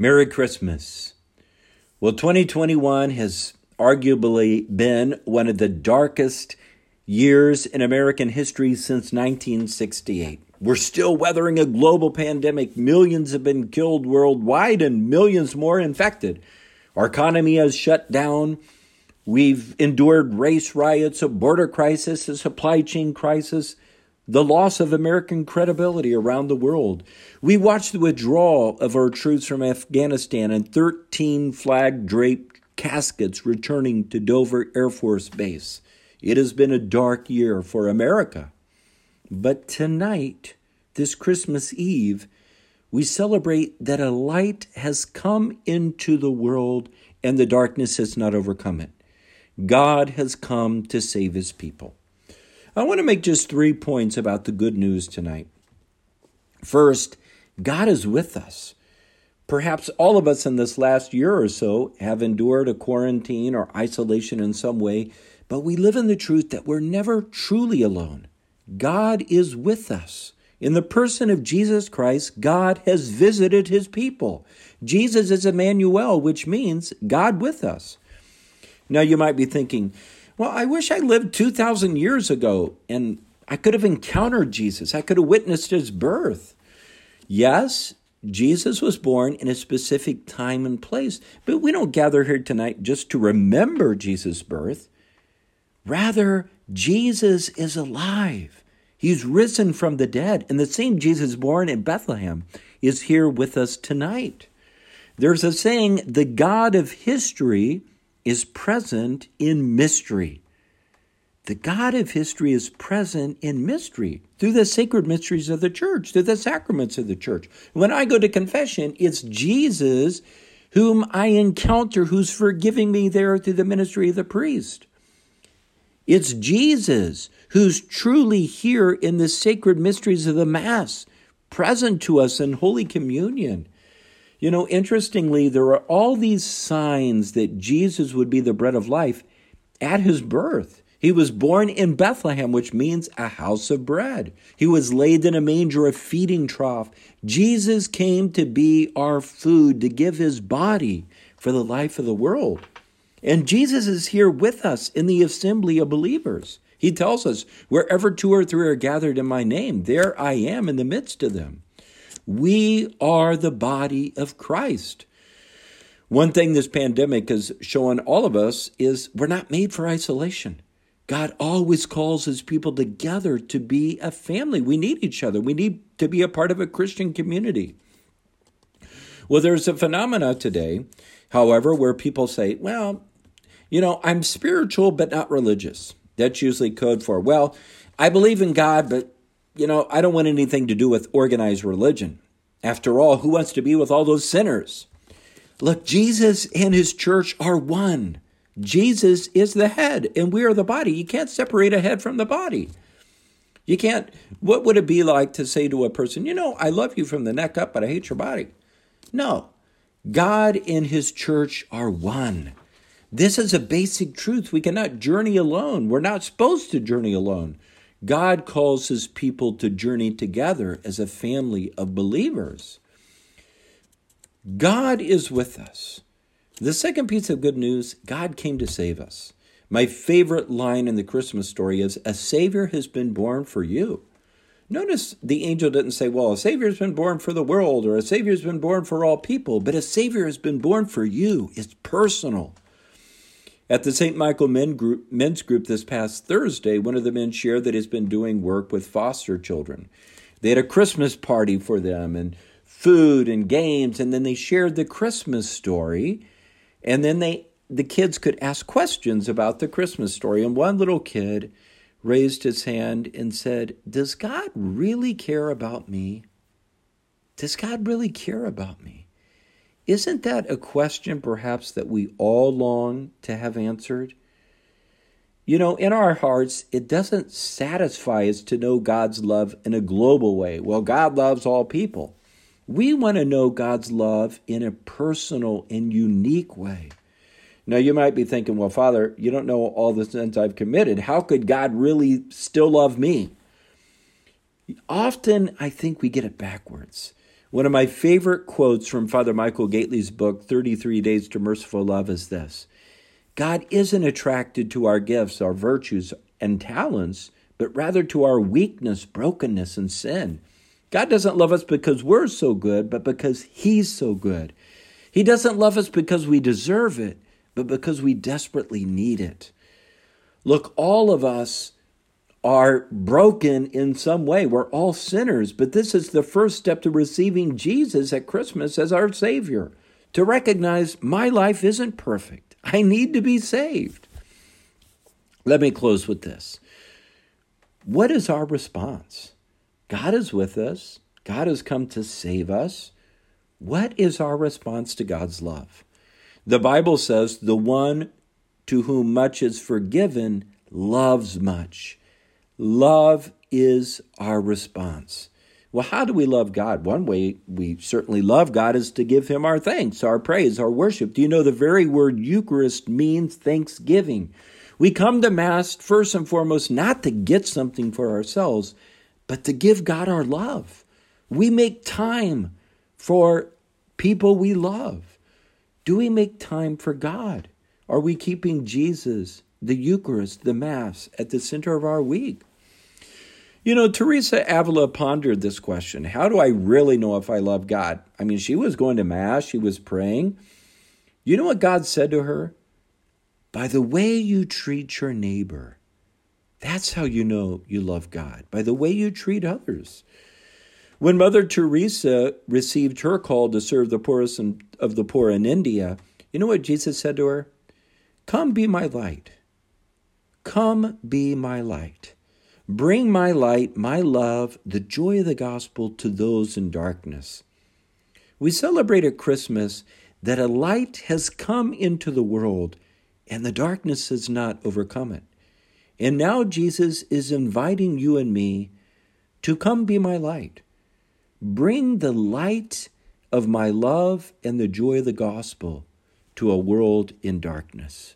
Merry Christmas. Well, 2021 has arguably been one of the darkest years in American history since 1968. We're still weathering a global pandemic. Millions have been killed worldwide and millions more infected. Our economy has shut down. We've endured race riots, a border crisis, a supply chain crisis, the loss of American credibility around the world. We watched the withdrawal of our troops from Afghanistan and 13 flag draped caskets returning to Dover Air Force Base. It has been a dark year for America. But tonight, this Christmas Eve, we celebrate that a light has come into the world and the darkness has not overcome it. God has come to save his people. I want to make just three points about the good news tonight. First, God is with us. Perhaps all of us in this last year or so have endured a quarantine or isolation in some way, but we live in the truth that we're never truly alone. God is with us. In the person of Jesus Christ, God has visited his people. Jesus is Emmanuel, which means God with us. Now you might be thinking, well, I wish I lived 2,000 years ago and I could have encountered Jesus. I could have witnessed his birth. Yes, Jesus was born in a specific time and place, but we don't gather here tonight just to remember Jesus' birth. Rather, Jesus is alive. He's risen from the dead, and the same Jesus born in Bethlehem is here with us tonight. There's a saying, the God of history is present in mystery. The God of history is present in mystery through the sacred mysteries of the church, through the sacraments of the church. When I go to confession, it's Jesus whom I encounter who's forgiving me there through the ministry of the priest. It's Jesus who's truly here in the sacred mysteries of the Mass, present to us in Holy Communion. You know, interestingly, there are all these signs that Jesus would be the bread of life at his birth. He was born in Bethlehem, which means a house of bread. He was laid in a manger, a feeding trough. Jesus came to be our food, to give his body for the life of the world. And Jesus is here with us in the assembly of believers. He tells us, wherever two or three are gathered in my name, there I am in the midst of them. We are the body of Christ. One thing this pandemic has shown all of us is we're not made for isolation. God always calls his people together to be a family. We need each other. We need to be a part of a Christian community. Well, there's a phenomena today, however, where people say, well, you know, I'm spiritual but not religious. That's usually code for, well, I believe in God, but you know, I don't want anything to do with organized religion. After all, who wants to be with all those sinners? Look, Jesus and his church are one. Jesus is the head, and we are the body. You can't separate a head from the body. You can't. What would it be like to say to a person, you know, I love you from the neck up, but I hate your body? No. God and his church are one. This is a basic truth. We cannot journey alone. We're not supposed to journey alone. God calls his people to journey together as a family of believers. God is with us. The second piece of good news God came to save us. My favorite line in the Christmas story is A Savior has been born for you. Notice the angel didn't say, Well, a Savior has been born for the world or a Savior has been born for all people, but a Savior has been born for you. It's personal. At the St. Michael Men group, Men's Group this past Thursday, one of the men shared that he's been doing work with foster children. They had a Christmas party for them and food and games, and then they shared the Christmas story, and then they the kids could ask questions about the Christmas story. And one little kid raised his hand and said, Does God really care about me? Does God really care about me? Isn't that a question perhaps that we all long to have answered? You know, in our hearts, it doesn't satisfy us to know God's love in a global way. Well, God loves all people. We want to know God's love in a personal and unique way. Now, you might be thinking, well, Father, you don't know all the sins I've committed. How could God really still love me? Often, I think we get it backwards. One of my favorite quotes from Father Michael Gaitley's book, 33 Days to Merciful Love, is this God isn't attracted to our gifts, our virtues, and talents, but rather to our weakness, brokenness, and sin. God doesn't love us because we're so good, but because He's so good. He doesn't love us because we deserve it, but because we desperately need it. Look, all of us are broken in some way. We're all sinners, but this is the first step to receiving Jesus at Christmas as our Savior. To recognize my life isn't perfect. I need to be saved. Let me close with this. What is our response? God is with us. God has come to save us. What is our response to God's love? The Bible says, the one to whom much is forgiven loves much. Love is our response. Well, how do we love God? One way we certainly love God is to give Him our thanks, our praise, our worship. Do you know the very word Eucharist means thanksgiving? We come to Mass first and foremost not to get something for ourselves, but to give God our love. We make time for people we love. Do we make time for God? Are we keeping Jesus, the Eucharist, the Mass at the center of our week? You know, Teresa Avila pondered this question How do I really know if I love God? I mean, she was going to Mass, she was praying. You know what God said to her? By the way you treat your neighbor, that's how you know you love God, by the way you treat others. When Mother Teresa received her call to serve the poorest of the poor in India, you know what Jesus said to her? Come be my light. Come be my light. Bring my light, my love, the joy of the gospel to those in darkness. We celebrate at Christmas that a light has come into the world and the darkness has not overcome it. And now Jesus is inviting you and me to come be my light. Bring the light of my love and the joy of the gospel to a world in darkness.